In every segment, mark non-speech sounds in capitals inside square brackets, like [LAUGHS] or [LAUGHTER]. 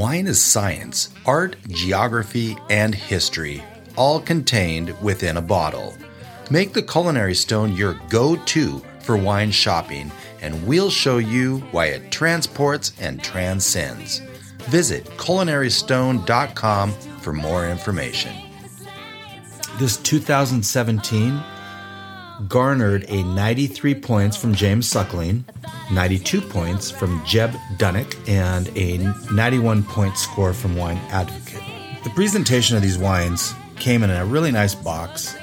Wine is science, art, geography, and history, all contained within a bottle. Make the Culinary Stone your go to for wine shopping, and we'll show you why it transports and transcends. Visit culinarystone.com for more information. This 2017 garnered a 93 points from James Suckling, 92 points from Jeb Dunnuck, and a 91 point score from Wine Advocate. The presentation of these wines came in a really nice box,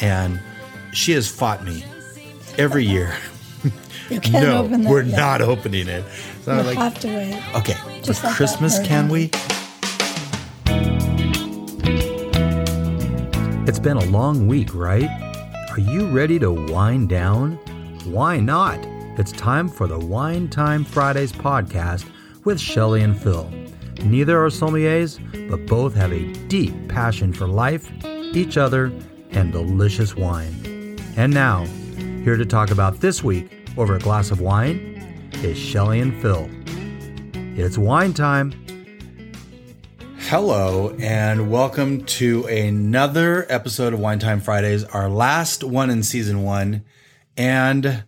and she has fought me every year. [LAUGHS] No, we're yet. not opening it. So We'll like, have to wait. okay, Just for like Christmas, can we? It's been a long week, right? Are you ready to wind down? Why not? It's time for the Wine Time Fridays podcast with Shelley and Phil. Neither are sommeliers, but both have a deep passion for life, each other, and delicious wine. And now, here to talk about this week over a glass of wine is Shelley and Phil. It's wine time. Hello, and welcome to another episode of Wine Time Fridays, our last one in season one, and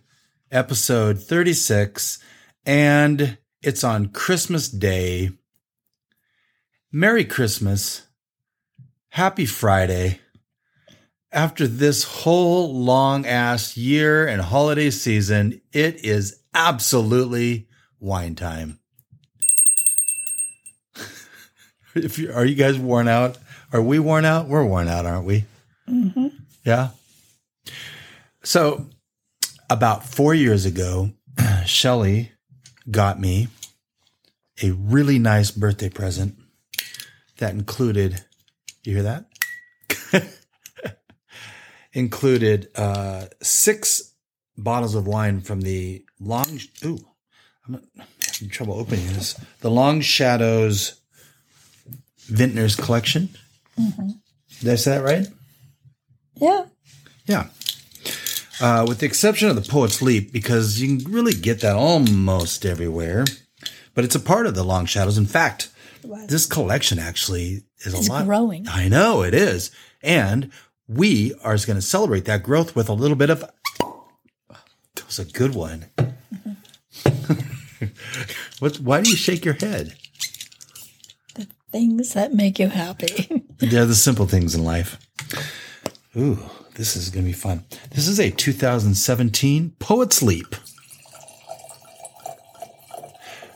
episode 36. And it's on Christmas Day. Merry Christmas. Happy Friday. After this whole long ass year and holiday season, it is absolutely wine time. If you are you guys worn out? Are we worn out? We're worn out, aren't we? Mm-hmm. Yeah. So, about four years ago, [CLEARS THROAT] Shelly got me a really nice birthday present that included. You hear that? [LAUGHS] included uh, six bottles of wine from the long. Ooh, I'm having trouble opening this. The Long Shadows Vintners Collection. Did I say that right? Yeah. Yeah. Uh, with the exception of the Poet's Leap, because you can really get that almost everywhere, but it's a part of the Long Shadows. In fact, this collection actually is a lot. growing. I know it is, and we are going to celebrate that growth with a little bit of. That was a good one. [LAUGHS] what? Why do you shake your head? Things that make you happy. [LAUGHS] They're the simple things in life. Ooh, this is going to be fun. This is a 2017 Poet's Leap.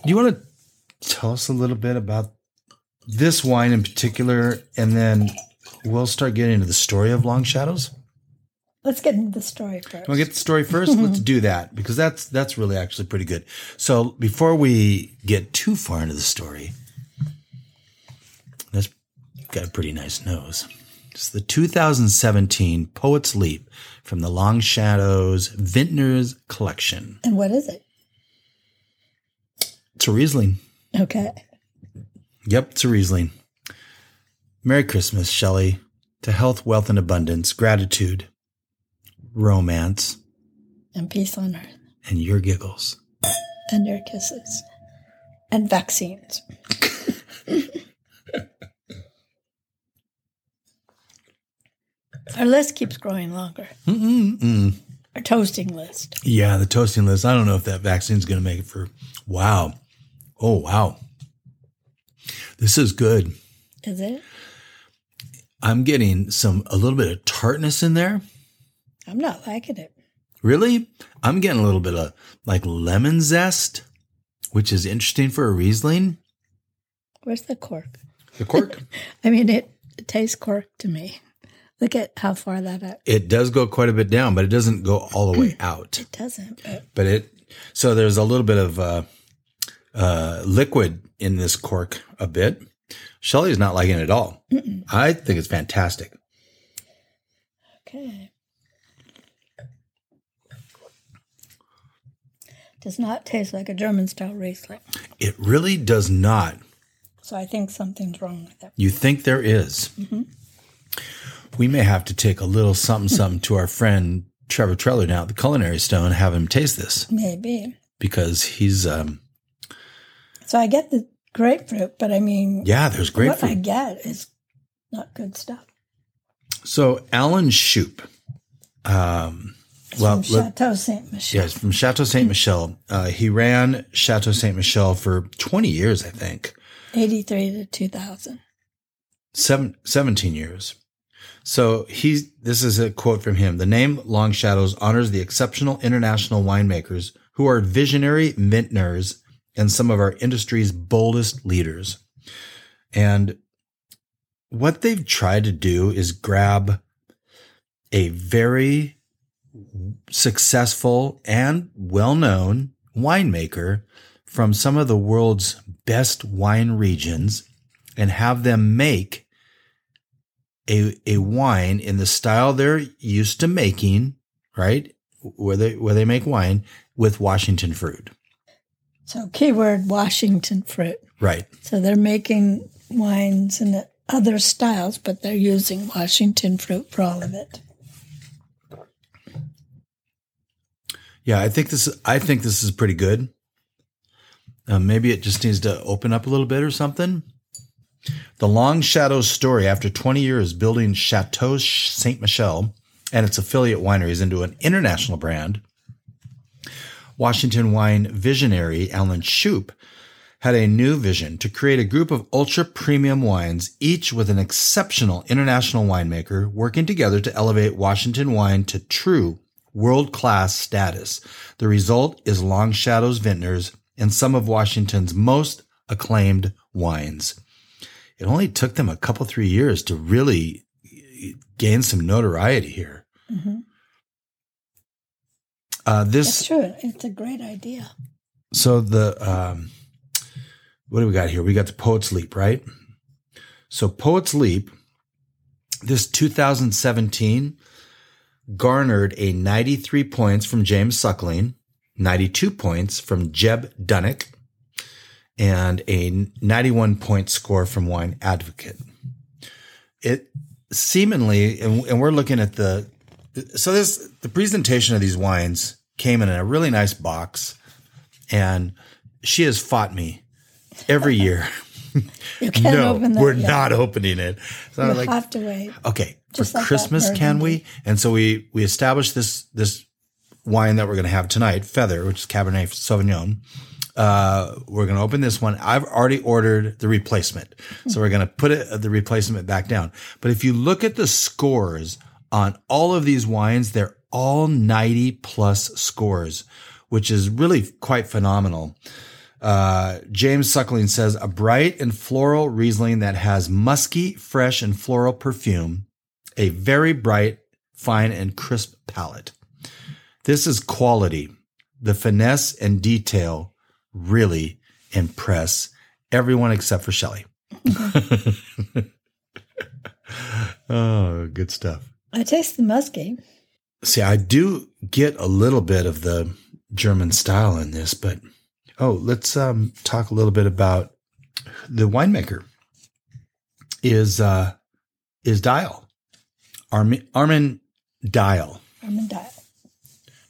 Do you want to tell us a little bit about this wine in particular, and then we'll start getting into the story of Long Shadows? Let's get into the story first. To get the story first? [LAUGHS] Let's do that because that's that's really actually pretty good. So before we get too far into the story, got a pretty nice nose. It's the 2017 Poet's Leap from the Long Shadows Vintners Collection. And what is it? It's a Riesling. Okay. Yep, it's a Riesling. Merry Christmas, Shelley. To health, wealth, and abundance, gratitude, romance, And peace on earth. and your giggles. And your kisses. And vaccines. [LAUGHS] Our list keeps growing longer. Mm-mm-mm. Our toasting list. Yeah, the toasting list. I don't know if that vaccine's going to make it for. Wow. Oh, wow. This is good. Is it? I'm getting some, a little bit of tartness in there. I'm not liking it. Really? I'm getting a little bit of like lemon zest, which is interesting for a Riesling. Where's the cork? The cork? [LAUGHS] I mean, it, it tastes cork to me. Look at how far that up. it does go quite a bit down, but it doesn't go all the way [CLEARS THROAT] out. It doesn't. But But it, so there's a little bit of uh, uh, liquid in this cork a bit. Shelley's not liking it at all. I think it's fantastic. okay. Does not taste like a German style Riesling. It really does not. So I think something's wrong with it. You think there is. We may have to take a little something something to our friend Trevor Treller down at the Culinary Stone, have him taste this Maybe. because he's um So I get the grapefruit, but I mean, Yeah, there's grapefruit. what I get is not good stuff. So Allen Shoup, um, It's well, from Chateau Saint Michelle. yes, from Chateau Saint Michelle. Uh, he ran Chateau Saint Michelle for 20 years, I think. 83 to 2000. seven, 17 years. So he's, this is a quote from him. The name Long Shadows honors the exceptional international winemakers who are visionary vintners and some of our industry's boldest leaders. And what they've tried to do is grab a very successful and well-known winemaker from some of the world's best wine regions and have them make a a wine in the style they're used to making, right? Where they where they make wine with Washington fruit. So, keyword Washington fruit. Right. So, they're making wines in other styles, but they're using Washington fruit for all of it. Yeah, I think this is I think this is pretty good. Uh, maybe it just needs to open up a little bit or something. The Long Shadows story after 20 years building Chateau Saint Michelle and its affiliate wineries into an international brand, Washington wine visionary Allen Shoup had a new vision to create a group of ultra premium wines, each with an exceptional international winemaker working together to elevate Washington wine to true world class status. The result is Long Shadows Vintners and some of Washington's most acclaimed wines. It only took them a couple, three years to really gain some notoriety here. hmm Uh, That's this, true. It's a great idea. so the, um, what do we got here? We got the Poet's Leap, right? So Poet's Leap, this 2017 garnered a 93 points from James Suckling, 92 points from Jeb Dunnuck, and a 91 point score from Wine Advocate. It seemingly, and, and we're looking at the, so this, the presentation of these wines came in a really nice box, and she has fought me every year. [LAUGHS] You can't no, open that. we're yet. not opening it. So I'm like, have to wait. okay, Just for like Christmas, can we? And so we we established this this wine that we're going to have tonight, Feather, which is Cabernet Sauvignon. Uh, we're going to open this one. I've already ordered the replacement, so we're going to put it the replacement back down. But if you look at the scores on all of these wines, they're all ninety plus scores, which is really quite phenomenal. Uh, James Suckling says a bright and floral Riesling that has musky, fresh, and floral perfume, a very bright, fine, and crisp palate. This is quality. The finesse and detail really impress everyone except for Shelley. [LAUGHS] oh, good stuff. I taste the musky. See, I do get a little bit of the German style in this, but oh, let's um, talk a little bit about the winemaker. Is uh, is Dial Armin Armin Dial? Armand Dial.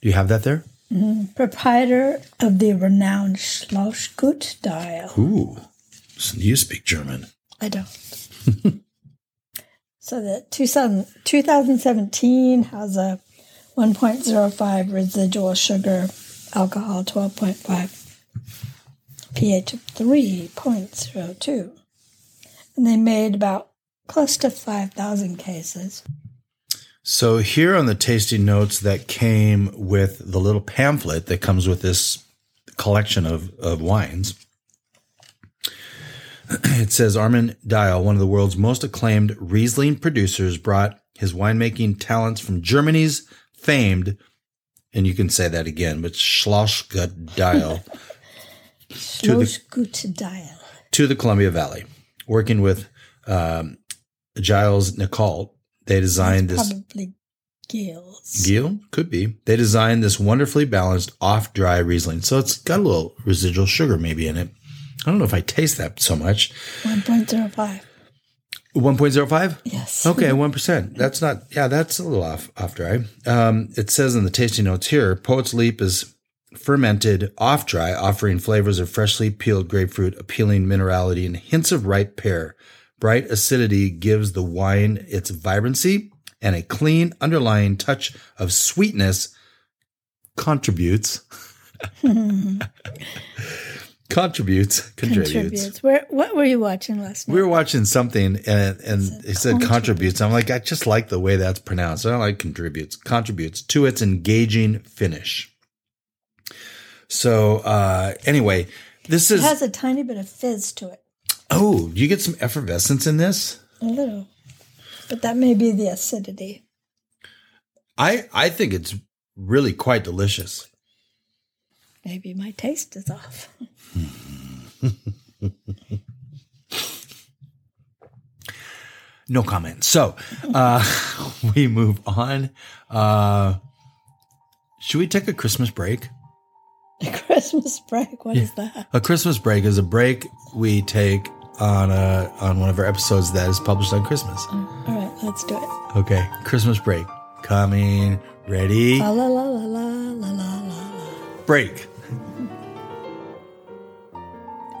Do you have that there? Mm-hmm. Proprietor of the renowned Schlossgut Dial. Ooh, so you speak German. I don't. [LAUGHS] so the 2000, 2017 has a 1.05 residual sugar, alcohol 12.5, pH of 3.02. And they made about close to 5,000 cases. So here on the tasting notes that came with the little pamphlet that comes with this collection of, of wines, [CLEARS THROAT] it says Armin Dial, one of the world's most acclaimed Riesling producers, brought his winemaking talents from Germany's famed, and you can say that again, but Schlossgut Dial [LAUGHS] To the- Schlossgut Dial. to the Columbia Valley. Working with um, Giles Nicole, they designed this. Probably gills. Gil could be. They designed this wonderfully balanced off dry Riesling. So it's got a little residual sugar maybe in it. I don't know if I taste that so much. 1.05. 1.05? Yes. Okay, 1%. That's not, yeah, that's a little off, off dry. Um, it says in the tasting notes here, Poet's Leap is fermented, off dry, offering flavors of freshly peeled grapefruit, appealing minerality, and hints of ripe pear. Bright acidity gives the wine its vibrancy, and a clean underlying touch of sweetness contributes. [LAUGHS] contributes, contributes. Contributes. Where, what were you watching last night? We were watching something and and it said contributes. I'm like, I just like the way that's pronounced. I don't like contributes. Contributes to its engaging finish. So uh anyway, this it is has a tiny bit of fizz to it. Oh, you get some effervescence in this? A little. But that may be the acidity. I I think it's really quite delicious. Maybe my taste is off. [LAUGHS] No comment. So uh [LAUGHS] we move on. Uh should we take a Christmas break? [LAUGHS] A Christmas break. What is that? A Christmas break is a break we take on a on one of our episodes that is published on Christmas. Mm, all right, let's do it. Okay, Christmas break coming. Ready? La la la la la la la la. Break.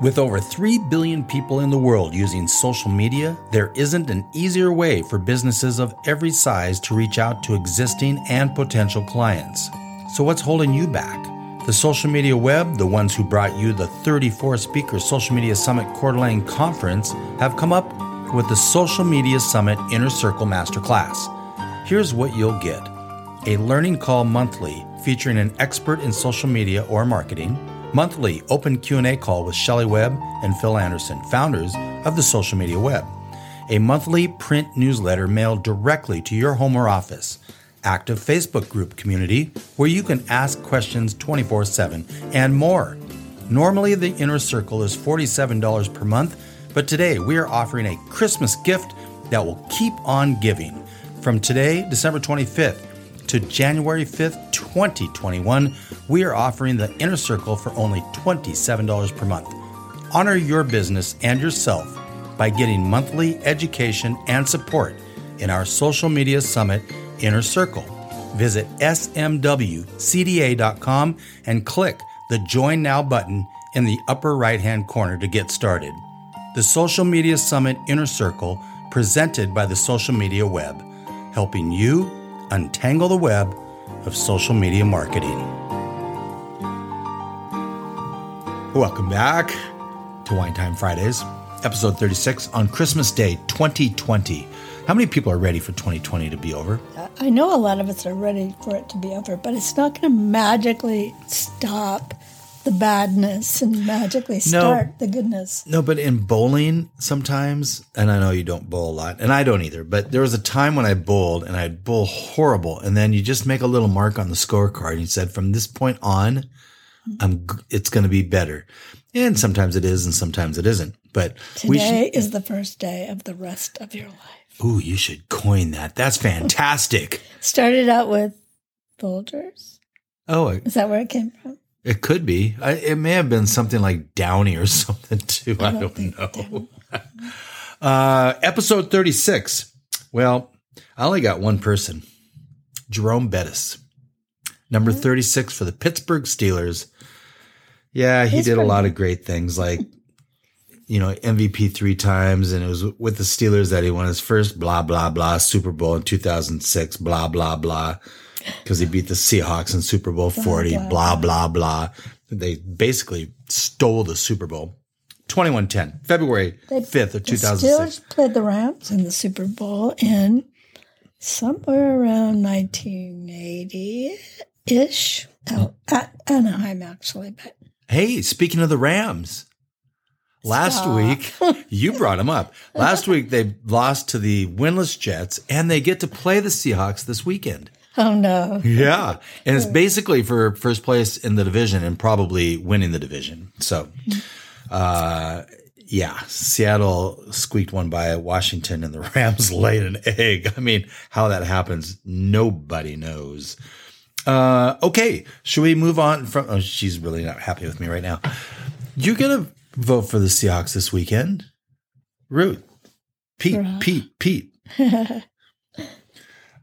With over 3 billion people in the world using social media, there isn't an easier way for businesses of every size to reach out to existing and potential clients. So, what's holding you back? The social media web, the ones who brought you the 34 speaker Social Media Summit Coeur d'Alene Conference, have come up with the Social Media Summit Inner Circle Masterclass. Here's what you'll get. A learning call monthly featuring an expert in social media or marketing, monthly open Q&A call with Shelley Webb and Phil Anderson, founders of the Social Media Web, a monthly print newsletter mailed directly to your home or office, active Facebook group community where you can ask questions 24/7 and more. Normally the inner circle is $47 per month, but today we are offering a Christmas gift that will keep on giving. From today, December 25th, to January 5th, 2021, we are offering the Inner Circle for only $27 per month. Honor your business and yourself by getting monthly education and support in our social media summit, Inner Circle. Visit smwcda.com and click the Join Now button in the upper right hand corner to get started. The Social Media Summit Inner Circle, presented by the Social Media Web, helping you untangle the web of social media marketing. Welcome back to Wine Time Fridays, episode 36 on Christmas Day 2020. How many people are ready for 2020 to be over? I know a lot of us are ready for it to be over, but it's not going to magically stop the badness and magically start the goodness. No, but in bowling sometimes, and I know you don't bowl a lot, and I don't either, but there was a time when I bowled and I'd bowl horrible, and then you just make a little mark on the scorecard and you said, from this point on, I'm, it's going to be better. And sometimes it is, and sometimes it isn't. But we should, Today is the first day of the rest of your life. Ooh, you should coin that. That's fantastic. [LAUGHS] Started out with Folgers. Oh, Is that where it came from? it could be. I, it may have been something like Downey or [LAUGHS] something too. I, don't don't know. [LAUGHS] Uh, episode 36. Well, I only got one person Jerome Bettis, number 36 for the Pittsburgh Steelers. Yeah, he did a lot of great things like, you know, MVP three times. And it was with the Steelers that he won his first blah, blah, blah Super Bowl in 2006, blah, blah, blah. Because he beat the Seahawks in Super Bowl 40, blah, blah, blah, blah. They basically stole the Super Bowl. 2110, February They- 5th of The 2006. Steelers played the Rams in the Super Bowl in somewhere around 1980 ish. Oh, at Anaheim, actually. But Hey, speaking of the Rams, last Stop. week you brought them up. Last week they lost to the winless Jets, and they get to play the Seahawks this weekend. oh no. Yeah, and it's basically for first place in the division and probably winning the division. So, uh, yeah, Seattle squeaked one by Washington, and the [LAUGHS] Rams laid an egg. I mean, how that happens, nobody knows. Uh, okay, should we move on from? Oh, she's really not happy with me right now. You're gonna vote for the Seahawks this weekend, Root. Pete, Bruh. Pete, Pete. [LAUGHS]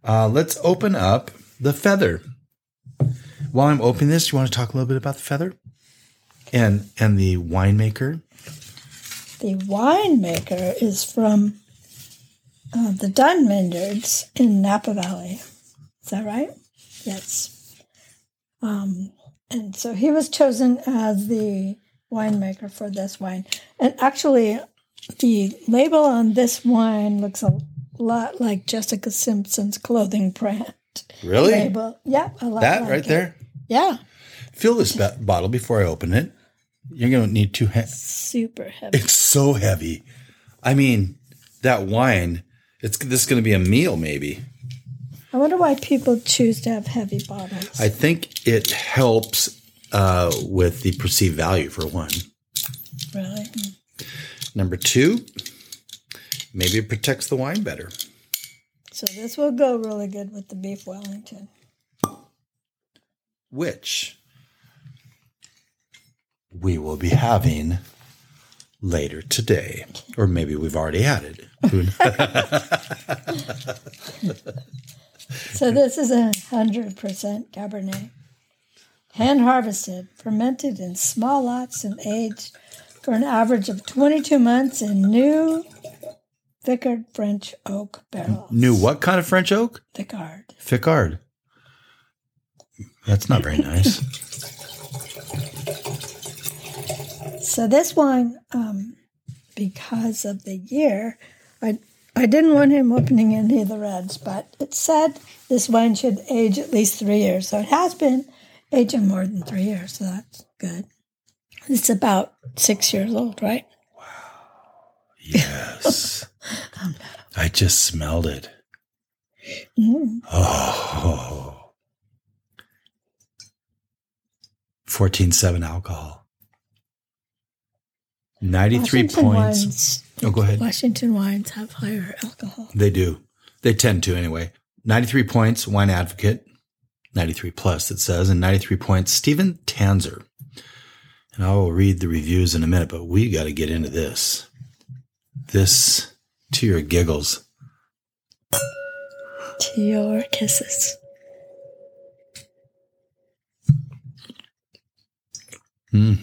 Uh, let's open up the feather. While I'm opening this, you want to talk a little bit about the feather and and the winemaker? The winemaker is from uh, the Dunn Vineyards in Napa Valley. Is that right? Yes. Um, and so he was chosen as the winemaker for this wine. And actually, the label on this wine looks a lot like Jessica Simpson's clothing brand. Really? Label. Yeah, a lot That like right it. there. Yeah, Fill this bottle before I open it. You're going to need two hands. super heavy. It's so heavy. I mean, that wine. It's this is going to be a meal, maybe. I wonder why people choose to have heavy bottles. I think it helps uh, with the perceived value for one. really? Number two, maybe it protects the wine better. So this will go really good with the beef Wellington. which we will be having later today, or maybe we've already had it. [LAUGHS] So this is a hundred percent Cabernet, hand harvested, fermented in small lots, and aged for an average of twenty-two months in new Vicard French oak barrels. New what kind of French oak? Vicard. Ficard. That's not very nice. So this wine, um, because of the year, I I didn't want him opening any of the reds, but it said this wine should age at least three years. So it has been aging more than three years, so that's good. It's about six years old, right? Wow. Yes. [LAUGHS] I just smelled it. Mm. Oh. 14.7 alcohol. 93 Washington points. Wines, Oh, go ahead. Washington wines have higher alcohol. They do. They tend to anyway. 93 points, Wine Advocate. 93 plus, it says, and 93 points, Stephen Tanzer. And I will read the reviews in a minute, but we got to get into this. This to your giggles. To your kisses. Hmm.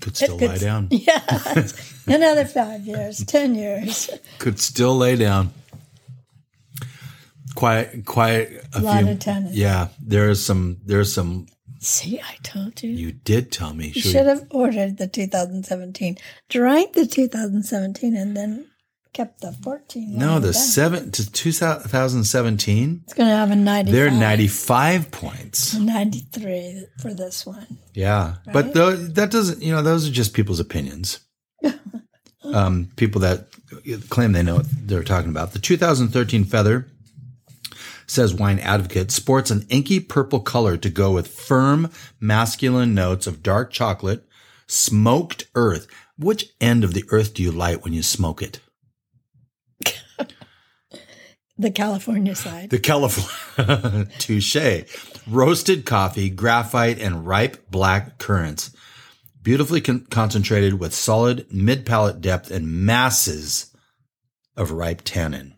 Could still could- lie down. [LAUGHS] Yeah. [LAUGHS] Another five years, ten years. Could still lay down. Quiet, quite A Lot few, of tennis. Yeah, there's some. There's some. See, I told you. You did tell me. You Should we- have ordered the 2017, drank the 2017, and then kept the 14. no, the down. seven to 2017. It's going to have a 95. They're 95 points. 93 for this one. Yeah, but Right? that doesn't. You know, those are just people's opinions. [LAUGHS] um, people that claim they know what they're talking about. The 2013 Feather says Wine Advocate sports an inky purple color to go with firm masculine notes of dark chocolate, smoked earth. Which end of the earth do you light when you smoke it? [LAUGHS] The California side. The California [LAUGHS] touche. Roasted coffee, graphite, and ripe black currants. Beautifully con- concentrated with solid mid palate depth and masses of ripe tannin.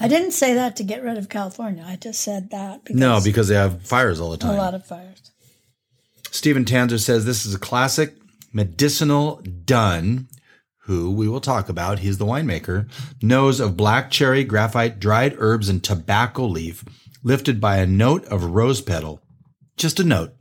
I didn't say that to get rid of California. I just said that because No, because they have fires all the time. a lot of fires. Stephen Tanzer says this is a classic medicinal Dunn, who we will talk about. He's the winemaker. Nose of black cherry, graphite, dried herbs, and tobacco leaf, lifted by a note of rose petal. Just a note.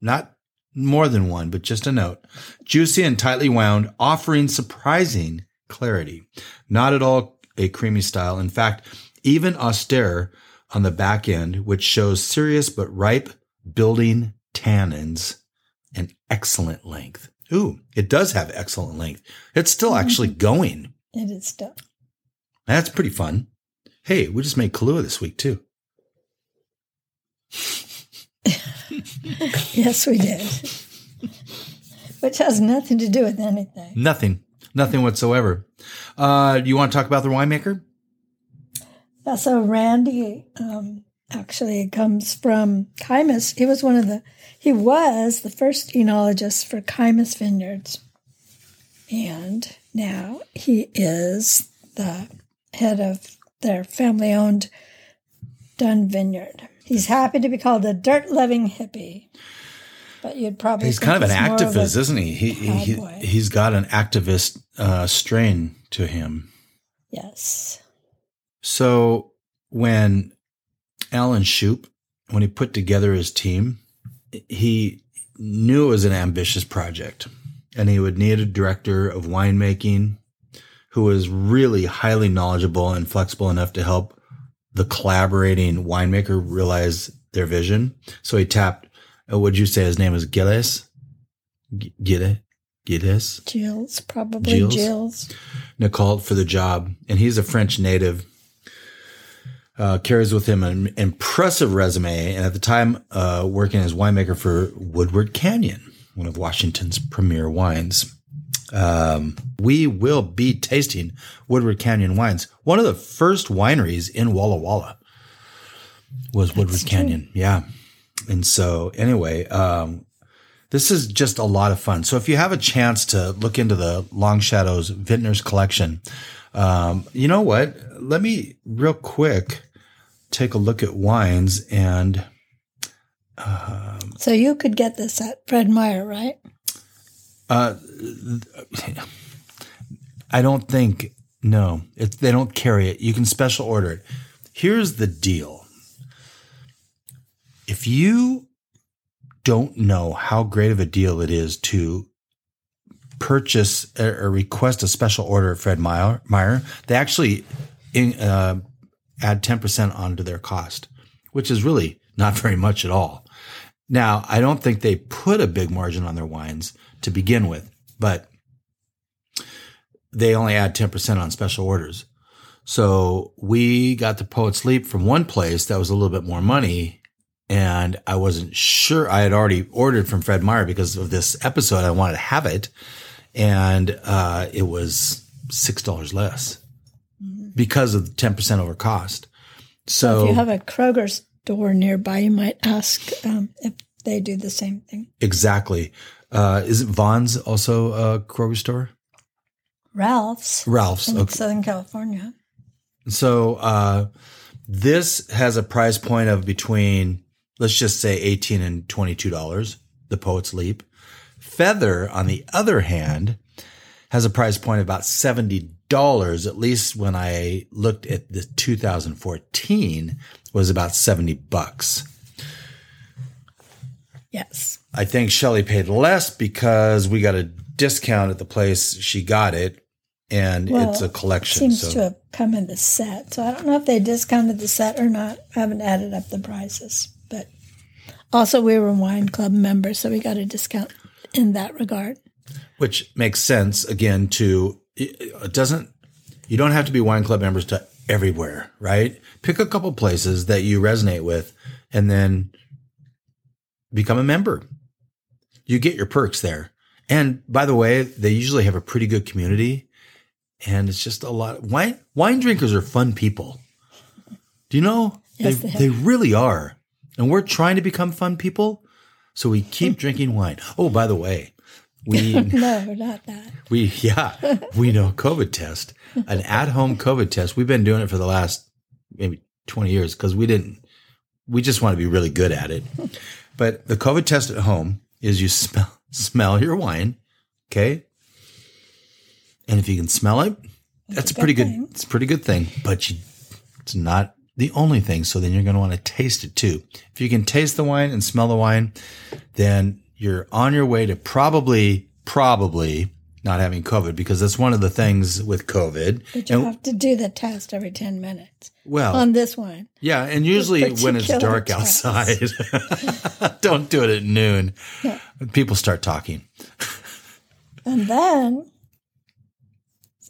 Not more than one, but just a note. Juicy and tightly wound, offering surprising clarity. Not at all a creamy style. In fact, even austere on the back end, which shows serious but ripe building tannins and excellent length. Ooh, it does have excellent length. It's still mm-hmm. actually going. It is still. That's pretty fun. Hey, we just made Kahlua this week too. [LAUGHS] Yes, we did. [LAUGHS] Which has nothing to do with anything. Nothing, nothing whatsoever. Uh, you want to talk about the winemaker? Yeah, so Randy um, actually comes from Caymus. He was one of the, he was the first enologist for Caymus Vineyards. And now he is the head of their family owned Dunn Vineyard. He's happy to be called a dirt loving hippie. But you'd probably He's think kind of an he's more a- activist, isn't he? he, he he's got an activist uh, strain to him. yes. So when Allen Shoup, when he put together his team, he knew it was an ambitious project, and he would need a director of winemaking who was really highly knowledgeable and flexible enough to help the collaborating winemaker realize their vision. So he tapped. Uh, would you say his name is Gilles? G- Gilles? Gilles? Jill's, probably Gilles? Jill's. Nicole for the job, and he's a French native. Uh, carries with him an impressive resume, and at the time, uh, working as winemaker for Woodward Canyon, one of Washington's premier wines. Um, we will be tasting Woodward Canyon wines. One of the first wineries in Walla Walla was Woodward true. Canyon. Yeah. And so, anyway, um, this is just a lot of fun. So if you have a chance to look into the Long Shadows Vintners collection, um, you know what? Let me real quick take a look at wines and So you could get this at Fred Meyer, right? uh, I don't think no, it, they don't carry it. You can special order it. Here's the deal: if you don't know how great of a deal it is to purchase or request a special order at Fred Meyer, Meyer they actually in, uh, add 10% onto their cost, which is really not [LAUGHS] very much at all. Now, I don't think they put a big margin on their wines to begin with, but they only add 10% on special orders. So we got the Poet's Leap from one place that was a little bit more money. And I wasn't sure. I had already ordered from Fred Meyer because of this episode. I wanted to have it. And uh, it was $6 less because of the 10% over cost. So, If you have a Kroger store nearby, you might ask um, if they do the same thing. exactly. Uh, is it Vons also a Kroger store? Ralph's Ralph's. in Okay. Southern California. So uh, this has a price point of between, let's just say, eighteen and twenty-two dollars. The Poet's Leap. Feather, on the other hand, has a price point of about seventy dollars. At least when I looked at the 2014, was about seventy bucks. Yes. I think Shelly paid less because we got a discount at the place she got it, and Well, it's a collection. Seems so to have come in the set. So I don't know if they discounted the set or not. I haven't added up the prices. But also, we were wine club members, so we got a discount in that regard. which makes sense again to it doesn't you don't have to be wine club members to everywhere right? Pick a couple places that you resonate with and then become a member. You get your perks there. And by the way they usually have a pretty good community and it's just a lot wine wine drinkers are fun people. Do you know? Yes, they, they they really are and we're trying to become fun people so we keep [LAUGHS] drinking wine oh by the way we [LAUGHS] no, not that. we yeah, we know COVID test, an [LAUGHS] at-home COVID test. We've been doing it for the last maybe 20 years because we didn't we just want to be really good at it. But the COVID test at home is you smell smell your wine, okay? And if you can smell it, that's, a a pretty good good thing. it's a pretty good thing, but you it's not the only thing. So then you're going to want to taste it too. If you can taste the wine and smell the wine, then you're on your way to probably, probably not having COVID because that's one of the things with COVID. But you And- have to do the test every 10 minutes well, on this one. yeah, and usually when it's dark test. outside, [LAUGHS] don't do it at noon. People start talking. And then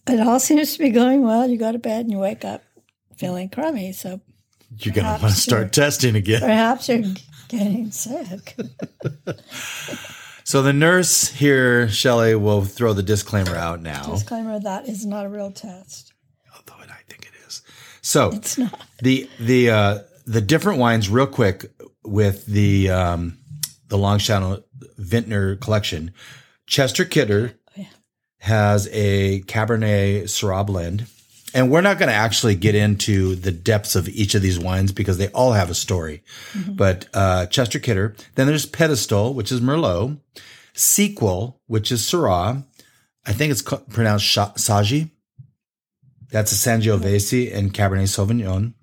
it all seems to be going well. You go to bed and you wake up feeling crummy. So You're going to want to start testing again. perhaps you're getting sick. [LAUGHS] So the nurse here, Shelley, will throw the disclaimer out now. Disclaimer that is not a real test. although I think it is. So It's not. the the uh, the different wines, real quick, with the um, the Long Shadow Vintner collection. Chester Kidder Oh, yeah. has a Cabernet Syrah blend, And we're not going to actually get into the depths of each of these wines because they all have a story. But uh, Chester Kidder. Then there's Pedestal, which is Merlot. Sequel, which is Syrah. I think it's pronounced Sha- Saggi. That's a Sangiovese and Cabernet Sauvignon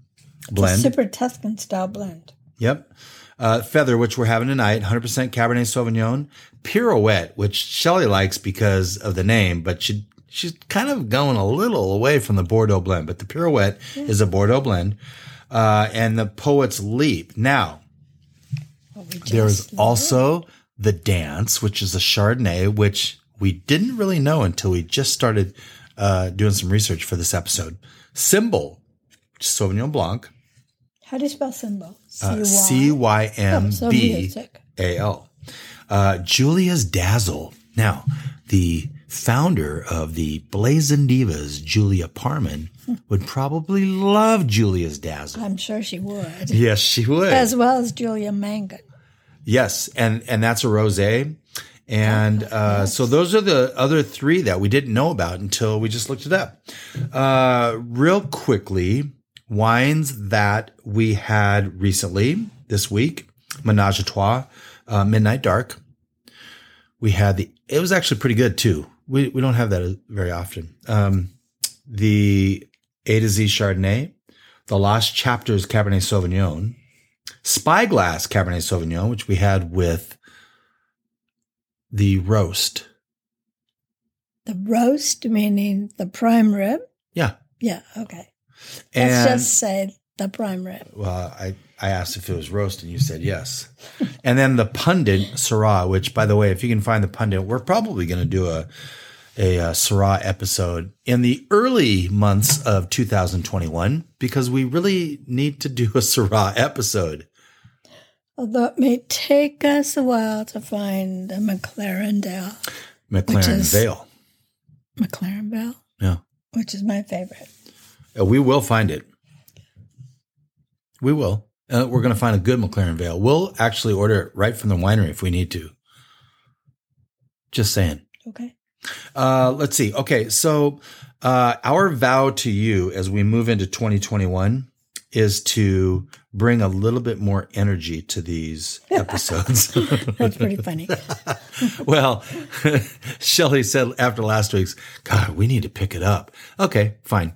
blend. Super Tuscan style blend. Yep. Uh, Feather, which we're having tonight, 100% Cabernet Sauvignon. Pirouette, which Shelley likes because of the name, but she she's kind of going a little away from the Bordeaux blend. But the Pirouette is a Bordeaux blend. Uh, and the Poet's Leap. Now, we there is also the Dance, which is a Chardonnay, which we didn't really know until we just started uh, doing some research for this episode. Symbol, Sauvignon Blanc. How do you spell symbol? Uh? C Y M Oh, B. A L. Uh, Julia's Dazzle. Now, the founder of the Blazing Divas, Julia Parman, would probably love Julia's Dazzle. I'm sure she would. Yes, she would. As well as Julia Mangan. Yes, and and that's a rosé. And uh, so those are the other three that we didn't know about until we just looked it up. Uh, real quickly, wines that we had recently this week: Menage a Trois, uh, Midnight Dark. We had the. It was actually pretty good too. We we don't have that very often. Um, the A to Z Chardonnay, the Lost Chapters Cabernet Sauvignon, Spyglass Cabernet Sauvignon, which we had with the roast. The roast, meaning the prime rib? Yeah. Yeah, okay. And Let's just say the prime rib. well, I, I asked if it was roast and you said yes. [LAUGHS] and then the pundit Syrah, which by the way, if you can find the pundit, we're probably going to do a a uh, Syrah episode in the early months of 2021 because we really need to do a Syrah episode. Although it may take us a while to find a McLaren Dale, McLaren Vale. McLaren Bell, Yeah. which is my favorite. Uh, we will find it. We will. Uh, we're going to find a good McLaren Vale. We'll actually order it right from the winery if we need to. Just saying. Okay. Uh, let's see. Okay, so uh, our vow to you as we move into 2021 is to bring a little bit more energy to these [LAUGHS] episodes. [LAUGHS] That's pretty funny. [LAUGHS] well, Shelly said after last week's, God, we need to pick it up. Okay, fine.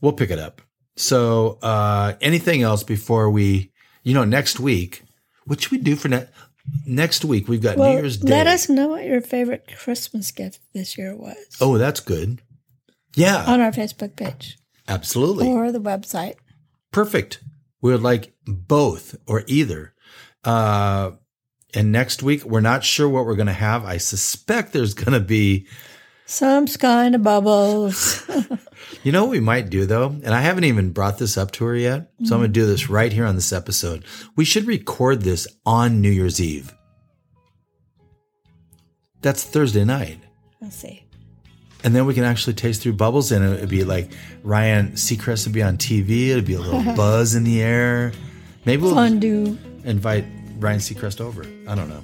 We'll pick it up. So, uh, anything else before we, you know, next week, what should we do for ne- next week? We've got New Year's Day. let us know what your favorite Christmas gift this year was oh, that's good. Yeah, on our Facebook page absolutely. or the website. Perfect. We would like both or either. Uh, and next week, we're not sure what we're going to have. I suspect there's going to be Some kind of bubbles. [LAUGHS] You know what we might do though? And I haven't even brought this up to her yet. So I'm going to do this right here on this episode. We should record this on New Year's Eve. That's Thursday night. Let's see. And then we can actually taste through bubbles and it would be like Ryan Seacrest would be on TV. It'd be a little [LAUGHS] buzz in the air. Maybe we'll Fondue. invite Ryan Seacrest over. I don't know.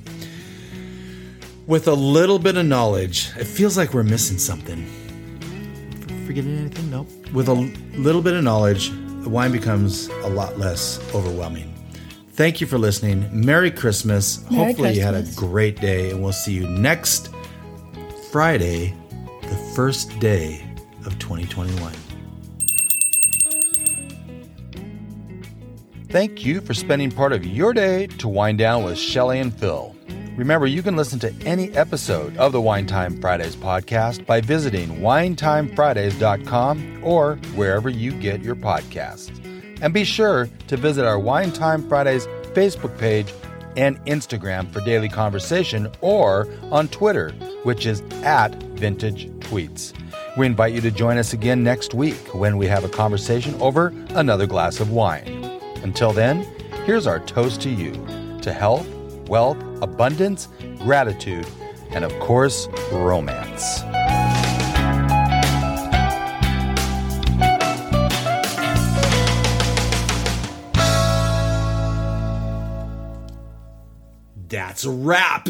With a little bit of knowledge, it feels like we're missing something. Forgetting anything? Nope. With a little bit of knowledge, the wine becomes a lot less overwhelming. Thank you for listening. Merry Christmas. Merry Hopefully, you had a great day, and we'll see you next Friday, the first day of 2021. Thank you for spending part of your day to wind down with Shelly and Phil. Remember, you can listen to any episode of the Wine Time Fridays podcast by visiting winetimefridays.com or wherever you get your podcasts. And be sure to visit our Wine Time Fridays Facebook page and Instagram for daily conversation or on Twitter, which is at Vintage Tweets. We invite you to join us again next week when we have a conversation over another glass of wine. Until then, here's our toast to you to health, wealth, abundance, gratitude, and of course, romance. That's a wrap.